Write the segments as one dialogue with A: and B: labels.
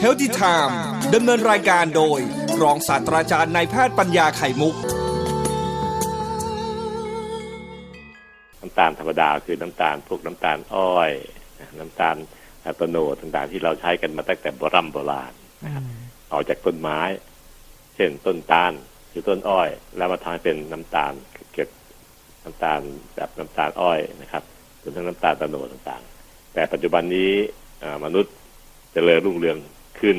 A: เฮลติไทม์ดำเนินรายการโดย รองศาสตราจารย์นายแพทย์ปัญญาไข่มุก
B: น้ำตาลธรรมดาคือน้ำตาลพวกน้ำตาลอ้อย น้ำตาลอะโตโนดต่างๆที่เราใช้กันมาตั้งแต่โบราณโบราณนะครับเอาจากต้นไม้ เช่นต้นตาลหรือต้นอ้อย แล้วมาทำให้เป็นน้ำตาลเกิดน้ำตาลแบบน้ำตาลอ้อยนะครับรวมทั้งน้ำตาลตะโนดต่างๆ แต่ปัจจุบันนี้มนุษย์เจริญรุ่งเรืองขึ้น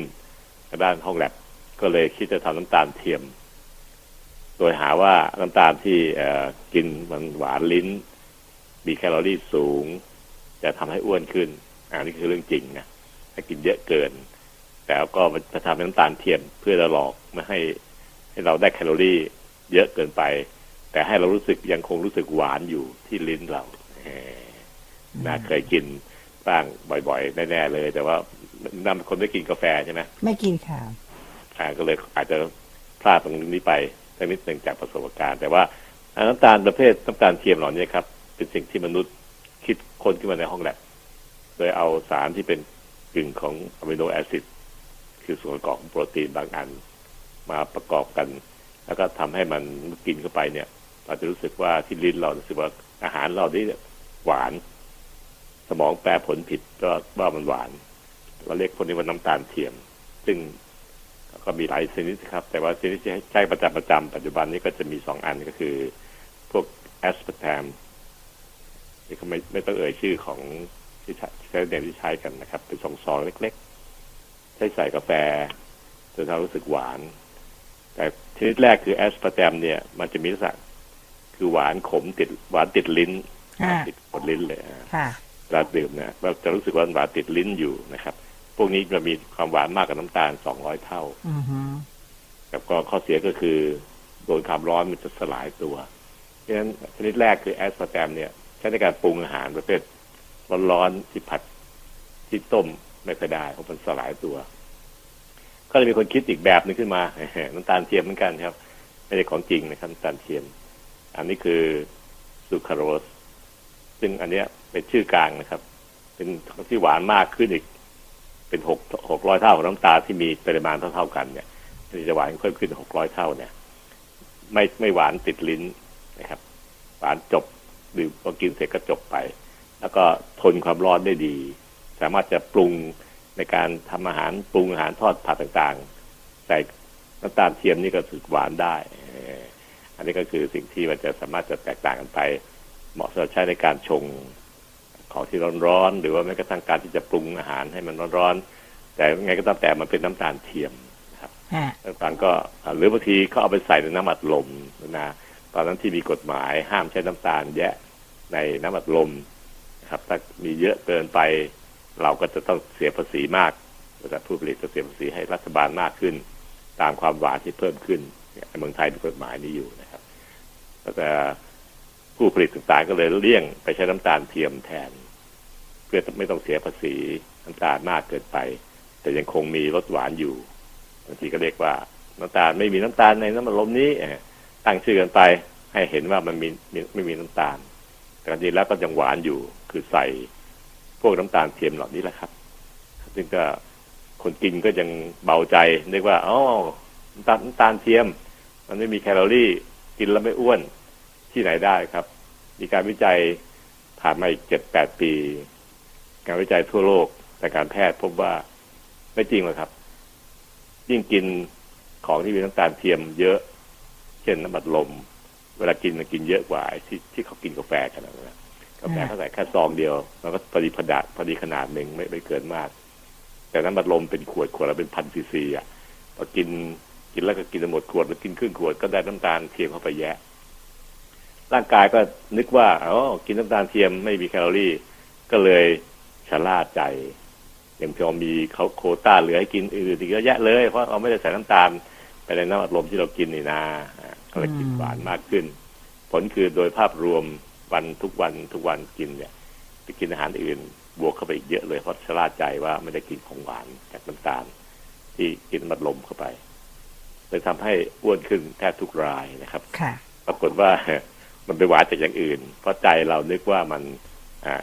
B: ด้านห้องแลบก็เลยคิดจะทำน้ำตาลเทียม โดยหาว่าน้ำตาลที่กินมันหวานลิ้น มีแคลอรี่สูง จะทำให้อ้วนขึ้นอันนี้คือเรื่องจริงนะถ้ากินเยอะเกิน แต่ก็จะทำน้ำตาลเทียมเพื่อจะหลอกไม่ให้ให้เราได้แคลอรี่เยอะเกินไป แต่ให้เรารู้สึกยังคงรู้สึกหวานอยู่ที่ลิ้นเรานะเคยกิน บ้างบ่อยๆแน่ๆเลย แต่ว่าน้ำคนไม่กินกาแฟใช่ไหม
C: ไม่กินค่ะ
B: อ่าก็เลยอาจจะพลาดตรงนี้ไปสักนิดหนึ่งจากประสบการณ์ แต่ว่าอ่าน้ำตาลประเภทน้ำตาลเทียมเหล่านี้ครับ เป็นสิ่งที่มนุษย์คิดค้นขึ้นมาในห้องแลบโดยเอาสารที่เป็นกึ่งของอะมิโนแอซิดคือส่วนประกอบของโปรตีนบางอันมาประกอบกัน แล้วก็ทำให้มันกินเข้าไปเนี่ย เราจะรู้สึกว่าที่ลิ้นเรารู้สึกว่าอาหารเราได้หวาน สมองแปลผลผิดก็ว่ามันหวานเราเรียกคนนี้ว่าน้ำตาลเทียม ซึ่งก็มีหลายชนิดครับ แต่ว่าชนิดที่ใช้ประจำประจำปัจจุบันนี้ก็จะมีสองอันก็คือ พวกแอสปาร์แตมนี่ก็ไม่ไม่ต้องเอ่ยชื่อของที่ใช้ใช้เด่นที่ใช้กันนะครับ เป็นซองซองๆเล็กๆ ใช้ใส่กาแฟจนเรารู้สึกหวาน แต่ชนิดแรกคือแอสปาร์แตมเนี่ย มันจะมีลักษณะคือหวานขมติดหวานติดลิ้น
C: อ่า
B: ติดบนลิ้นเลยอะ
C: ค่ะ
B: เวลาดื่มเนี่ยเราจะรู้สึกว่าหวานติดลิ้นอยู่นะครับ พวกนี้จะมีความหวานมากกว่าน้ำตาลสองร้อยเท่า
C: อือฮึ
B: กับก็ข้อเสียก็คือ โดนความร้อนมันจะสลายตัวเพราะฉะนั้นชนิดแรกคือแอสปาร์แตมเนี่ยใช้ในการปรุงอาหารประเภทร้อนๆที่ผัดที่ต้มไม่ค่อยได้เพราะมันสลายตัว ก็เลยมีคนคิดอีกแบบหนึงขึ้นมาน้ำตาลเทียมเหมือนกันครับ ไม่ใช่ของจริงนะครับน้ำตาลเทียม อันนี้คือซูคราโรส ซึ่งอันเนี้ย เป็นชื่อกลางนะครับ เป็นที่หวานมากขึ้นอีก เป็นหกหกร้อยเท่าของน้ำตาลที่มีปริมาณเท่าๆกันเนี่ยที่จะหวานเพิ่มขึ้นหกร้อยเท่าเนี่ย ไม่ไม่หวานติดลิ้นนะครับ หวานจบดื่มพอกินเสร็จก็จบไป แล้วก็ทนความร้อนได้ดี สามารถจะปรุงในการทำอาหารปรุงอาหารทอดผัดต่างๆ ใส่น้ำตาลเทียมนี่ก็สึกหวานได้อันนี้ก็คือสิ่งที่มันจะสามารถจะแตกต่างกันไป เหมาะสำหรับใช้ในการชง ของที่ร้อนๆหรือว่าแม้กระทั่งการที่จะปรุงอาหารให้มันร้อนๆแต่ยังไงก็ตามแต่มันเป็นน้ำตาลเทียม
C: ฮะ
B: ต่างๆก็อ่าหรือบางทีเขาเอาไปใส่ในน้ำอัดลมนะตอนนั้นที่มีกฎหมายห้ามใช้น้ำตาลแยะในน้ำอัดลมนะครับ ถ้ามีเยอะเกินไป เราก็จะต้องเสียภาษีมากบริษัทผู้ผลิตจะเสียภาษีให้รัฐบาลมากขึ้น ตามความหวานที่เพิ่มขึ้นเนี่ยในเมืองไทยมีกฎหมายนี้อยู่นะครับแต่ผู้ผลิตต่างๆก็เลยเลี่ยงไปใช้น้ำตาลเทียมแทน เพื่อไม่ต้องเสียภาษีน้ำตาลมากเกินไป แต่ยังคงมีรสหวานอยู่บางทีก็เรียกว่าน้ำตาลไม่มีน้ำตาลในน้ำมันลมนี้ตั้งชื่อกันไปให้เห็นว่ามันมีมไม่มีน้ำตาล แต่จริงแล้วก็ยังหวานอยู่คือใส่พวกน้ำตาลเทียมเหล่านี้แหละครับ ซึ่งก็คนกินก็ยังเบาใจนึกว่าอ๋อน้ำตาลน้ำตาลเทียม มันไม่มีแคลอรี่กินแล้วไม่อ้วนที่ไหนได้ครับ มีการวิจัยผ่านมาอีกเจ็ดแปดปี การวิจัยทั่วโลกแต่การแพทย์พบว่าไม่จริงหรอกครับ ยิ่งกินของที่มีน้ำตาลเทียมเยอะ เช่นน้ำบัดลม เวลากินมันกินเยอะกว่าไอ้ที่ที่เขากินกาแฟกันนะกาแฟเขาใส่แค่ซองเดียวแล้วก็พอดีขนาดพอดีขนาดหนึ่งไม่ไม่เกินมาก แต่น้ำบัดลมเป็นขวดขวดละเป็นพันซีซีอะพอกินกินแล้วก็กินจนหมดขวดแล้วกินครึ่งขวดก็ได้น้ำตาลเทียมเข้าไปแยะ ร่างกายก็นึกว่าอ๋อกินน้ำตาลเทียมไม่มีแคลอรี่ ก็เลย ชะล่าใจ ยังพอมีเขาโควต้าเหลือให้กินอื่นอีกเยอะแยะเลย เพราะเราไม่ได้ใส่น้ำตาลไปในน้ำอัดลมที่เรากินนี่นาอ่าก็เลยกินหวานมากขึ้น ผลคือโดยภาพรวมวันทุกวันทุกวันกินเนี่ยไปกินอาหารอื่น บวกเข้าไปอีกเยอะเลยเพราะชะล่าใจว่าไม่ได้กินของหวานจากน้ำตาล ที่กินน้ำอัดลมเข้าไปเลยทำให้อ้วนขึ้นแทบทุกรายนะครับ
C: ค่ะ
B: ปรากฏว่ามันไปหวานจากอย่างอื่น เพราะใจเรานึกว่ามันอ่า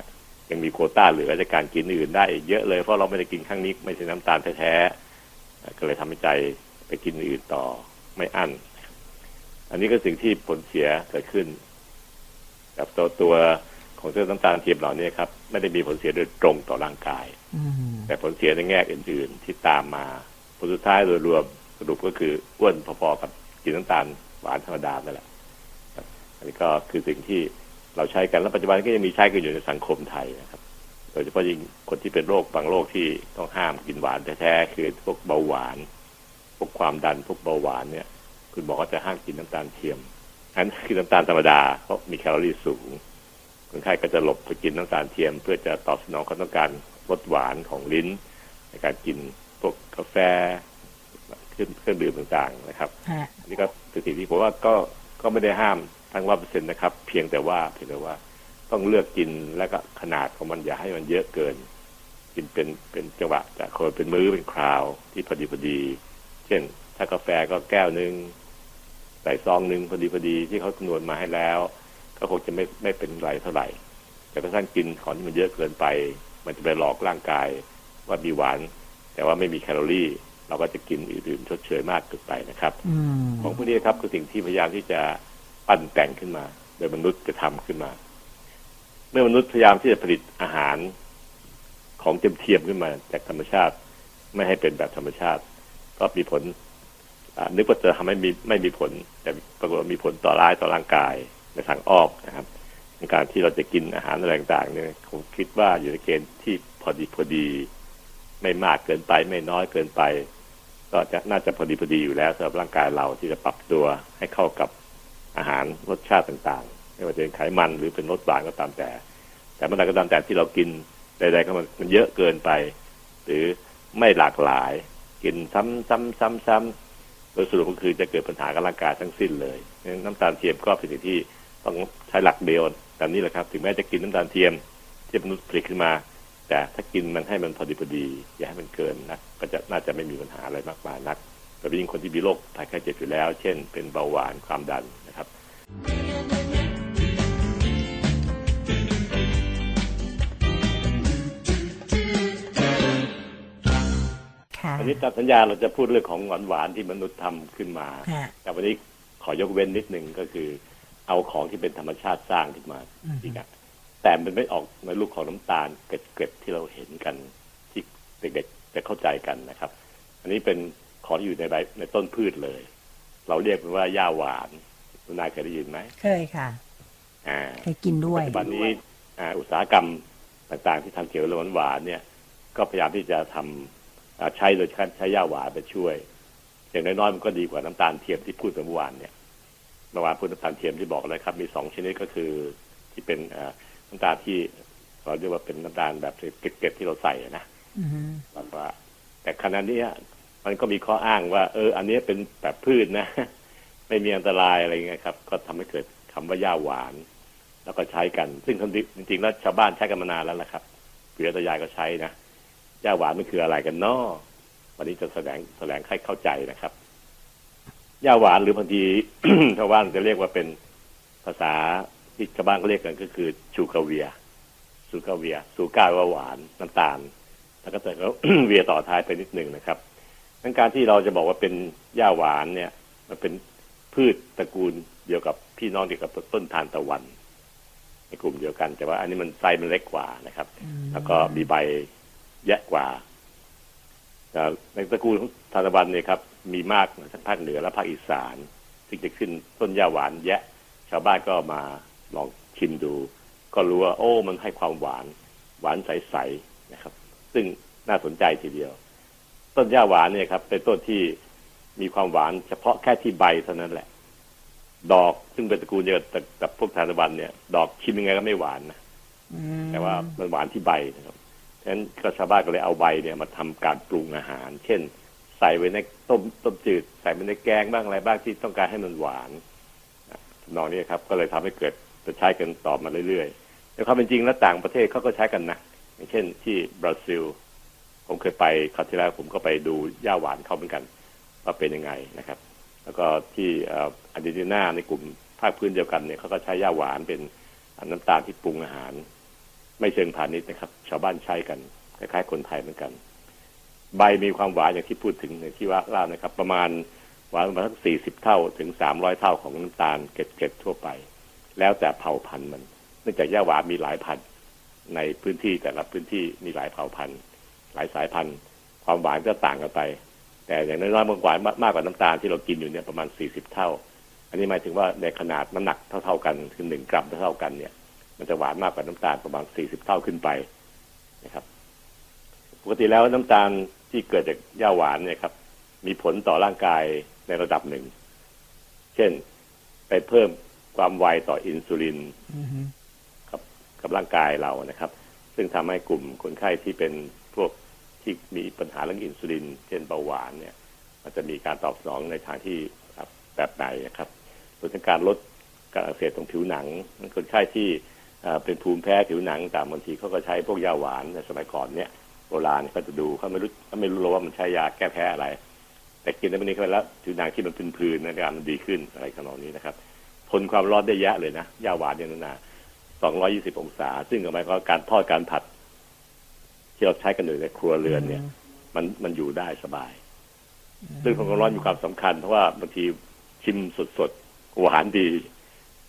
B: ยังมีโควต้าเหลือจากการกินอื่นได้เยอะเลยเพราะเราไม่ได้กินข้างนี้ไม่ใช่น้ำตาลแท้ๆก็เลยทำให้ใจไปกินอื่นต่อไม่อั้น อันนี้ก็สิ่งที่ผลเสียเกิดขึ้นกับตัวตัวของเส้นน้ำตาลเทียมเหล่านี้ครับ ไม่ได้มีผลเสียโดยตรงต่อร่างกายแต่ผลเสียในแง่อื่น ๆ ที่ตามมาผลสุดท้ายโดยรวมสรุปก็คืออ้วนพอๆกับกินน้ำตาลหวานธรรมดานั่นแหละอันนี้ก็คือสิ่งที่ เราใช้กันและปัจจุบันก็ยังมีใช้กันอยู่ในสังคมไทยนะครับ โดยเฉพาะยิ่งคนที่เป็นโรคบางโรคที่ต้องห้ามกินหวานแท้ๆคือพวกเบาหวานพวกความดันพวกเบาหวานเนี่ย คุณบอกว่าจะห้ามกินน้ำตาลเทียมอันคือน้ำตาลธรรมดาเพราะมีแคลอรี่สูงคนไข้ก็จะหลบไปกินน้ำตาลเทียม เพื่อจะตอบสนองความต้องการรสหวานของลิ้น ในการกินพวกกาแฟเครื่องดื่มต่างๆนะครับอันนี้ก็เป็นสิ่งที่ผมว่าก็ก็ไม่ได้ห้าม ทั้งว่าเปอร์เซ็นต์นะครับ เพียงแต่ว่าเพียงแต่ว่าต้องเลือกกินแล้วก็ขนาดของมันอย่าให้มันเยอะเกิน กินเป็นเป็นจังหวะจะคนเป็นมื้อเป็นคราวที่พอดีพอดี เช่น ถ้ากาแฟก็แก้วหนึ่งใส่ซองหนึ่งพอดีพอดีที่เขาคำนวณมาให้แล้ว ก็คงจะไม่ไม่เป็นไรเท่าไหร่ แต่ถ้าท่านกินของที่มันเยอะเกินไป มันจะไปหลอกร่างกายว่ามีหวาน แต่ว่าไม่มีแคลอรี่ เราก็จะกินอื่นๆชดเชยมากเกินไปนะครับ ของพวกนี้ครับคือสิ่งที่พยายามที่จะ ปั้นแต่งขึ้นมา โดยมนุษย์จะทำขึ้นมา เมื่อมนุษย์พยายามที่จะผลิตอาหารของเทียมขึ้นมา จากธรรมชาติ ไม่ให้เป็นแบบธรรมชาติ ก็มีผลนึกว่าจะทำให้มีไม่มีผล แต่ปรากฏมีผลต่อร้ายต่อร่างกายในทางอ้อมนะครับในการที่เราจะกินอาหารอะไรต่างๆเนี่ยผมคิดว่าอยู่ในเกณฑ์ที่พอดีพอดี ไม่มากเกินไปไม่น้อยเกินไป ก็จะน่าจะพอดีพอดีอยู่แล้วสำหรับร่างกายเราที่จะปรับตัวให้เข้ากับ อาหารรสชาติต่างๆ ไม่ว่าจะเป็นไขมันหรือเป็นรสหวานก็ตามแต่ แต่เมื่อใดก็ตามแต่ที่เรากินใดๆก็มันเยอะเกินไป หรือไม่หลากหลาย กินซ้ำซ้ำซ้ำซ้ำโดยสรุปก็คือจะเกิดปัญหากับร่างกายทั้งสิ้นเลย น้ำตาลเทียมก็เป็นสิ่งที่ต้องใช้หลักเดียวแต่นี้แหละครับ ถึงแม้จะกินน้ำตาลเทียมที่มนุษย์ผลิตขึ้นมา แต่ถ้ากินมันให้มันพอดีพอดี อย่าให้มันเกินนะก็จะน่าจะไม่มีปัญหาอะไรมากมายนักแต่ยิ่งคนที่มีโรคภัยไข้เจ็บอยู่แล้ว เช่น เป็นเบาหวานความดัน อันนี้ตามสัญญาเราจะพูดเรื่องของหวานหวานที่มนุษย์ทำขึ้นมา แต่วันนี้ขอยกเว้นนิดหนึ่งก็คือ เอาของที่เป็นธรรมชาติสร้างขึ้นมาอีกอะแต่มันไม่ออกในลูกของน้ำตาลเกล็ดๆที่เราเห็นกันที่เด็กๆจะเข้าใจกันนะครับ อันนี้เป็นของที่อยู่ในใบในต้นพืชเลย เราเรียกมันว่าหญ้าหวาน คุณนายเคยได้ยินไหม
C: เคยค่ะ
B: อ่า
C: เคยกินด้วย
B: ปัจจุบันนี้อ่าอุตสาหกรรมต่างๆที่ทำเกี่ยวกับหวานเนี่ย ก็พยายามที่จะทำใช้โดยใช้หญ้าหวานไปช่วย อย่างน้อยๆมันก็ดีกว่าน้ำตาลเทียมที่พูดเมื่อวานเนี่ยเมื่อวานพูดน้ำตาลเทียมที่บอกเลยครับ มีสองชนิดก็คือที่เป็นน้ำตาลที่เราเรียกว่าเป็นน้ำตาลแบบเก็บๆที่เราใส่นะแบบว่า แต่ขณะนี้มันก็มีข้ออ้างว่า เออ อันนี้เป็นแบบพืชนะ ไม่มีอันตรายอะไรเงี้ยครับ ก็ทำให้เกิดคำว่าหญ้าหวาน แล้วก็ใช้กัน ซึ่งจริงๆแล้วชาวบ้านใช้กันมานานแล้วละครับเพื่อตายายก็ใช้นะหญ้าหวานมันคืออะไรกันนาะวันนี้จะแสดงแสดงให้เข้าใจนะครับหญ้าหวานหรือบางทีชาวบ้านจะเรียกว่าเป็นภาษาที่ชาวบ้านเขาเรียกกันก็คือชูกาเวียซูกาเวียซูก้าว่าหวานน้ำตาล แล้วก็แต่ก็เวียต่อท้ายไปนิดหนึ่งนะครับดังการที่เราจะบอกว่าเป็นหญ้าหวานเนี่ย มันเป็น พืชตระกูลเดียวกับพี่น้องเดียวกับต้นทานตะวัน ในกลุ่มเดียวกัน แต่ว่าอันนี้มันไซมันเล็กกว่านะครับ แล้วก็มีใบแยะกว่าในตระกูลของทานตะวันเนี่ยครับ มีมากทั้งภาคเหนือและภาคอีสานที่จะขึ้นต้นหญ้าหวานแยะ ชาวบ้านก็มาลองชิมดู ก็รู้ว่า โอ้ มันให้ความหวาน หวานใสๆนะครับ ซึ่งน่าสนใจทีเดียว ต้นหญ้าหวานเนี่ยครับ เป็นต้นที่ มีความหวานเฉพาะแค่ที่ใบเท่านั้นแหละ ดอกซึ่งเป็นตระกูลเดียวกับพวกทานตะวันเนี่ย ดอกชิมยังไงก็ไม่หวานนะแต่ว่ามันหวานที่ใบนะครับฉะนั้นก็ชาวบ้านก็เลยเอาใบเนี่ยมาทำการปรุงอาหาร เช่น ใส่ไว้ในต้มต้มจืด ใส่ไว้ในแกงบ้างอะไรบ้างที่ต้องการให้มันหวานนองนี้ครับ ก็เลยทำให้เกิดจะใช้กันต่อมาเรื่อยๆแต่ความเป็นจริงแล้วต่างประเทศเขาก็ใช้กันนะอย่างเช่นที่บราซิล ผมเคยไปคราวที่แล้วผมก็ไปดูหญ้าหวานเขาเหมือนกัน ว่าเป็นยังไงนะครับ แล้วก็ที่อาร์เจนตินาในกลุ่มภาคพื้นเดียวกันเนี่ยเขาก็ใช้หญ้าหวานเป็นน้ำตาลที่ปรุงอาหาร ไม่เชิงพาณิชย์นะครับ ชาวบ้านใช้กันคล้ายๆคนไทยเหมือนกัน ใบมีความหวานอย่างที่พูดถึงในที่ว่าเล่านะครับ ประมาณหวานประมาณสักสี่สิบเท่าถึงสามร้อยเท่าของน้ำตาลเกล็ดๆทั่วไป แล้วแต่เผ่าพันธุ์มันเนื่องจากย่าหวานมีหลายพันธุ์ในพื้นที่แต่ละพื้นที่มีหลายเผ่าพันธุ์ หลายสายพันธุ์ ความหวานก็ต่างกันไป แต่อย่างน้อยๆมันหวานมากกว่าน้ำตาลที่เรากินอยู่เนี่ยประมาณสี่สิบเท่า อันนี้หมายถึงว่าในขนาดน้ำหนักเท่าๆกันคือหนึ่งกรัมเท่าๆกันเนี่ย มันจะหวานมากกว่าน้ำตาลประมาณสี่สิบเท่าขึ้นไปนะครับ ปกติแล้วน้ำตาลที่เกิดจากหญ้าหวานเนี่ยครับ มีผลต่อร่างกายในระดับหนึ่ง เช่นไปเพิ่มความไวต่ออินซูลิน
C: อือฮึ
B: กับกับร่างกายเรานะครับ ซึ่งทำให้กลุ่มคนไข้ที่เป็นพวก ที่มีปัญหาเรื่องอินซูลิน เช่นเบาหวานเนี่ย มันจะมีการตอบสนองในทางที่แบบไหนนะครับรวมถึงการลดการอักเสบตรงผิวหนังคนไข้ที่เป็นภูมิแพ้ผิวหนังแต่บางทีเขาก็ใช้พวกยาหวานในสมัยก่อนเนี่ยโบราณเขาจะดูเขาไม่รู้เขาไม่รู้หรอกว่ามันใช้ยาแก้แพ้อะไร แต่กินแล้วมันนี้เข้าไปแล้วผิวหนังที่มันพื้นๆนะการมันดีขึ้นอะไรขนาดนี้นะครับทนความร้อนได้เยอะเลยนะยาหวานเนี่ยนะ220องศา ซึ่งหมายความว่าการทอดการผัด ที่เราใช้กันอยู่ในครัวเรือนเนี่ย มันมันอยู่ได้สบายซึ่งความร้อนมีความสำคัญเพราะว่าบางทีชิมสดๆหวานดี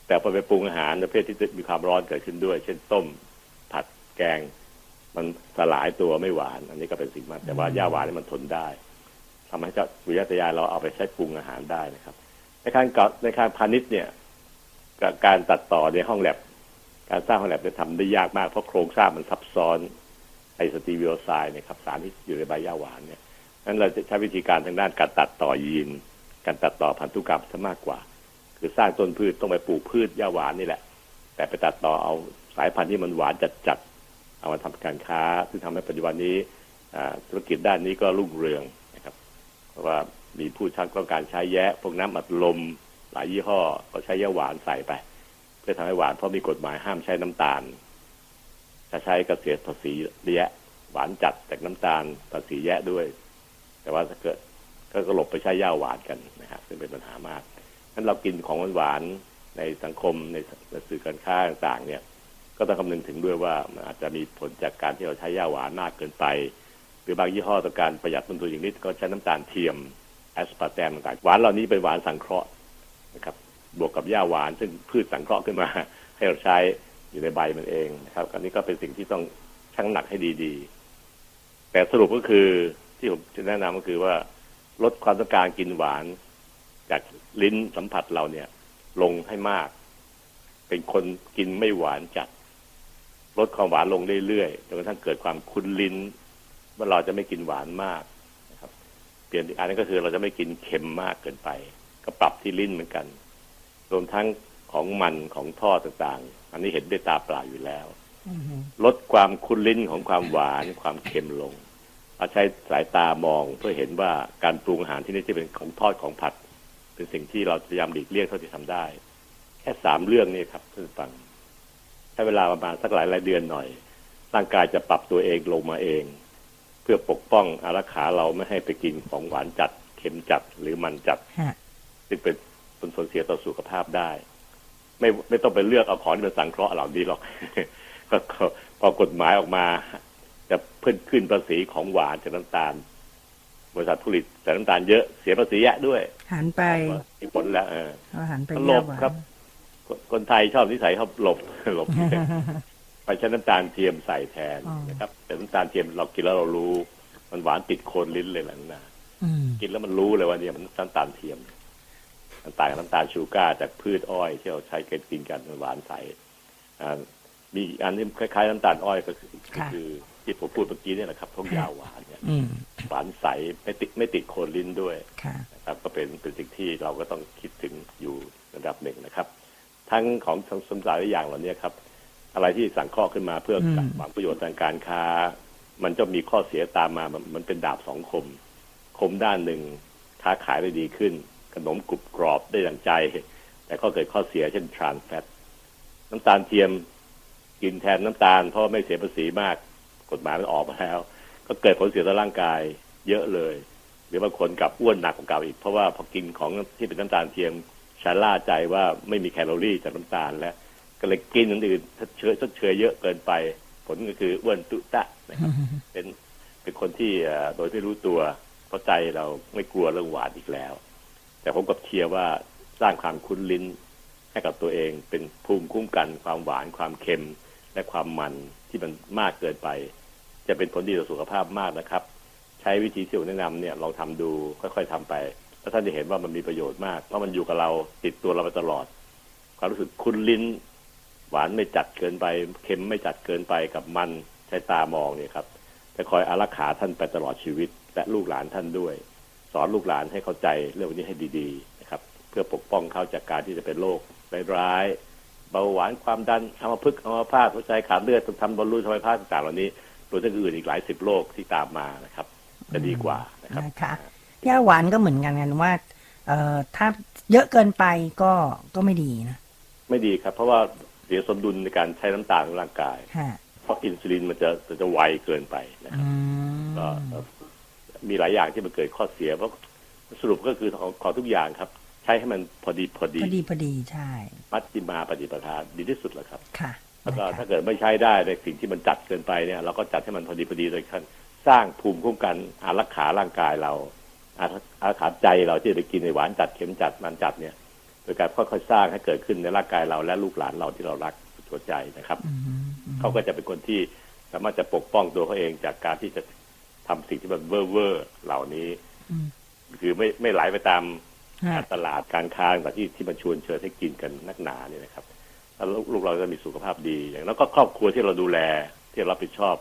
B: แต่พอไปปรุงอาหารประเภทที่มีความร้อนเกิดขึ้นด้วย เช่นต้ม ผัดแกง มันสลายตัวไม่หวาน อันนี้ก็เป็นสิ่งมันแต่ว่าย่าหวานนี่มันทนได้ทำให้เจ้าวิทยาทยานเราเอาไปใช้ปรุงอาหารได้นะครับ ในการเกาะในการพาณิชย์เนี่ยกับการตัดต่อในห้องแลบการสร้างห้องแลบจะทำได้ยากมากเพราะโครงสร้างมันซับซ้อนไอ สตีวิโอไซด์เนี่ยครับสารที่อยู่ในใบย่าหวานเนี่ยนั้นเราจะใช้วิธีการทางด้านการตัดต่อยีน การตัดต่อพันธุกรรมซะมากกว่า คือสร้างต้นพืชต้องไปปลูกพืชย่าหวานนี่แหละ แต่ไปตัดต่อเอาสายพันธุ์ที่มันหวานจัดๆเอามาทำการค้า ซึ่งทำให้ปัจจุบันนี้อ่าธุรกิจด้านนี้ก็รุ่งเรืองนะครับ เพราะว่ามีผู้ชักต้องการใช้แยะพวกน้ำอัดลม หลายยี่ห้อก็ใช้ยาหวานใส่ไป เพื่อทำให้หวานเพราะมีกฎหมายห้ามใช้น้ำตาล ถ้าใช้ก็เสียภาษีแยะ หวานจัดจากน้ำตาลภาษีแยะด้วย แต่ว่าถ้าเกิดก็หลบไปใช้ย่าหวานกันนะครับซึ่งเป็นปัญหามากงั้นเรากินของหวานในสังคมในสื่อการค้าต่างๆ เนี่ย ก็ต้องคำนึงถึงด้วยว่ามันอาจจะมีผลจากการที่เราใช้หญ้าหวานมากเกินไป หรือบางยี่ห้อต้องการประหยัดต้นทุนอย่างนิดก็ใช้น้ำตาลเทียมแอสปาร์แตมต่างๆหวานเหล่านี้เป็นหวานสังเคราะห์นะครับ บวกกับหญ้าหวานซึ่งพืชสังเคราะห์ขึ้นมา ให้เราใช้ อยู่ในใบมันเองนะครับ อันนี้ก็เป็นสิ่งที่ต้องชั่งน้ำหนักให้ดีๆ แต่สรุปก็คือที่ผมจะแนะนำก็คือว่าลดความต้องการกินหวาน จากลิ้นสัมผัสเราเนี่ย ลงให้มาก เป็นคนกินไม่หวานจัด ลดความหวานลงเรื่อยๆจนกระทั่งเกิดความคุ้นลิ้นว่าเราจะไม่กินหวานมากนะครับ เปลี่ยนอันนึงก็คือเราจะไม่กินเค็มมากเกินไป ก็ปรับที่ลิ้นเหมือนกัน รวมทั้งของมันของทอดต่างๆ อันนี้เห็นด้วยตาเปล่าอยู่แล้ว
C: อือฮึ
B: ลดความคุ้นลิ้นของความหวานความเค็มลงเอาใช้สายตามองเพื่อเห็นว่าการปรุงอาหารที่นี่จะเป็นของทอดของผัด เป็นสิ่งที่เราพยายามหลีกเลี่ยงเท่าที่ทำได้ แค่สามเรื่องนี่ครับเพื่อนฟังใช้เวลาประมาณสักหลายหลายเดือนหน่อย ร่างกายจะปรับตัวเองลงมาเอง เพื่อปกป้องอารักขาเราไม่ให้ไปกินของหวานจัด เค็มจัดหรือมันจัด
C: ฮะ
B: ซึ่งเป็นเป็นผลเสียต่อสุขภาพได้ ไม่ไม่ต้องไปเลือกเอาของที่เป็นสังเคราะห์เหล่านี้หรอกก็ก็พอกฎหมายออกมา จะเพิ่มขึ้นภาษีของหวานจากน้ำตาล บริษัทผลิตแต่น้ำตาลเยอะเสียภาษีแยะด้วย
C: หันไป
B: มีผลแล้วเออ
C: เอาหันไป
B: หลบ
C: ย่าหวาน
B: ครับคนคนไทยชอบนิสัยเขาหลบหลบไปใช้น้ำตาลเทียมใส่แทน
C: อ๋อ
B: นะครับ แต่น้ำตาลเทียมเรากินแล้วเรารู้ มันหวานติดโคนลิ้นเลยแหละนะ
C: อืม
B: กินแล้วมันรู้เลยว่าเนี่ยมันน้ำตาลเทียมมัน ต่างกับน้ำตาลชูการ์จากพืชอ้อยที่เราใช้กันกินกันมันหวานใสอ่ามีอีกอันที่คล้ายๆน้ำตาลอ้อยก็คือก็คือที่ผมพูดเมื่อกี้เนี่ยแหละครับพวกยาหวานเนี่ย
C: อืม
B: หวานใสไม่ติดไม่ติดโคนลิ้นด้วย
C: ค่ะ
B: นะครับก็เป็นเป็นสิ่งที่เราก็ต้องคิดถึงอยู่ระดับหนึ่งนะครับ ทั้งของทั้งสมสารอย่างเหล่านี้ครับ อะไรที่สั่งข้อขึ้นมาเพื่อ
C: อืม
B: หวังประโยชน์ทางการค้า มันจะมีข้อเสียตามมามันมันเป็นดาบสองคม คมด้านหนึ่งค้าขายได้ดีขึ้น ขนมกรุบกรอบได้ดังใจ แต่ก็เกิดข้อเสียเช่นทรานแฟตน้ำตาลเทียมกินแทนน้ำตาล เพราะไม่เสียภาษีมาก กฎหมายมันออกมาแล้ว ก็เกิดผลเสียต่อร่างกายเยอะเลย หรือบางคนกลับอ้วนหนักกว่าเก่าอีก เพราะว่าพอกินของที่เป็นน้ำตาลเทียมชาล่าใจว่าไม่มีแคลอรี่จากน้ำตาลแล้ว ก็เลยกินอื่นชดเชยชดเชยเยอะเกินไป ผลก็คืออ้วนตุตะนะครับเป็นเป็นคนที่โดยไม่รู้ตัวเพราะใจเราไม่กลัวเรื่องหวานอีกแล้ว แต่ผมกับเชียร์ว่าสร้างความคุ้นลิ้นให้กับตัวเองเป็นภูมิคุ้มกัน ความหวานความเค็ม และความมันที่มันมากเกินไป จะเป็นผลดีต่อสุขภาพมากนะครับ ใช้วิธีที่ผมแนะนำเนี่ยลองทำดูค่อยๆทำไปแล้วท่านจะเห็นว่ามันมีประโยชน์มากเพราะมันอยู่กับเราติดตัวเรามาตลอด ความรู้สึกคุ้นลิ้น หวานไม่จัดเกินไป เค็มไม่จัดเกินไปกับมันใช้ตามองเนี่ยครับจะคอยอารักขาท่านไปตลอดชีวิต และลูกหลานท่านด้วย สอนลูกหลานให้เข้าใจเรื่องนี้ให้ดีๆนะครับ เพื่อปกป้องเขาจากการที่จะเป็นโรคร้ายๆเบาหวานความดันอัมพฤกษ์อัมพาตหัวใจขาดเลือดทำบอลลูนทำไมพาต่างๆเหล่านี้รวมทั้งอื่นอีกหลายสิบโรคที่ตามมานะครับ จะดีกว่านะครับ
C: นะคะยาหวานก็เหมือนกันกันว่าเอ่อถ้าเยอะเกินไปก็ก็ไม่ดีนะ
B: ไม่ดีครับ เพราะว่าเสียสมดุลในการใช้น้ำตาลของร่างกาย
C: ค่ะ
B: เพราะอินซูลินมันจะจะจะไวเกินไปนะครับ
C: อืม
B: ก็ มีหลายอย่างที่มันเกิดข้อเสียเพราะสรุปก็คือของของทุกอย่างครับ ใช้ให้มันพอดีพอดี
C: พอดีพอดีใช่
B: มัดจิมาปฏิปทาดีที่สุดแล้วครับ
C: ค่ะ
B: แล้วก็
C: นะคะ
B: ถ้าเกิดไม่ใช้ได้ในสิ่งที่มันจัดเกินไปเนี่ย เราก็จัดให้มันพอดีพอดีโดยการสร้างภูมิคุ้มกันอารักขาร่างกายเราอาอารักขาใจเราที่จะไปกินในหวานจัดเค็มจัดมันจัดเนี่ย โดยการค่อยๆสร้างให้เกิดขึ้นในร่างกายเราและลูกหลานเราที่เรารักหัวใจนะครับ
C: อืมอืม
B: เขาก็จะเป็นคนที่สามารถจะปกป้องตัวเขาเองจากการที่จะ ทำสิ่งที่มันเว่อร์เวอร์เหล่านี้
C: อืม
B: คือไม่ไม่ไหลไปตาม
C: ค่ะ
B: การตลาดการค้าต่างๆที่ที่มันชวนเชิญให้กินกันนักหนาเนี่ยนะครับแล้วลูกลูกเราจะมีสุขภาพดีอย่างแล้วก็ครอบครัวที่เราดูแล ที่เรารับผิดชอบ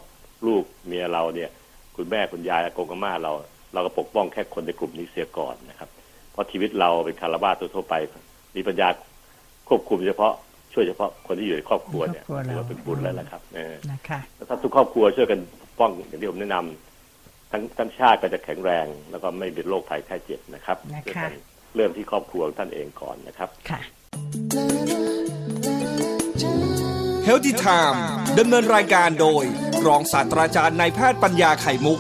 B: ลูกเมียเราเนี่ย คุณแม่คุณยายอากงอาม่าเรา เราก็ปกป้องแค่คนในกลุ่มนี้เสียก่อนนะครับ เพราะชีวิตเราเป็นคารวะทั่วๆไป มีปัญญาควบคุมเฉพาะช่วยเฉพาะคนที่อยู่ในครอบครัวเนี่ย
C: ครอบครัวเรา
B: ถือว่าเป็นบุญแล้วละครับเออ
C: นะคะ
B: แล้วถ้าทุกครอบครัวช่วยกันปกป้องอย่างที่ผมแนะนำ ทั้งทั้งชาติก็จะแข็งแรง แล้วก็ไม่เป็นโรคภัยไข้เจ็บนะครับ
C: นะคะ
B: ช่วยกันเริ่มที่ครอบครัวของท่านเองก่อนนะครับ
C: ค่ะ
A: เฮลติไทม์ดำเนินรายการโดย รองศาสตราจารย์นายแพทย์ปัญญาไข่มุก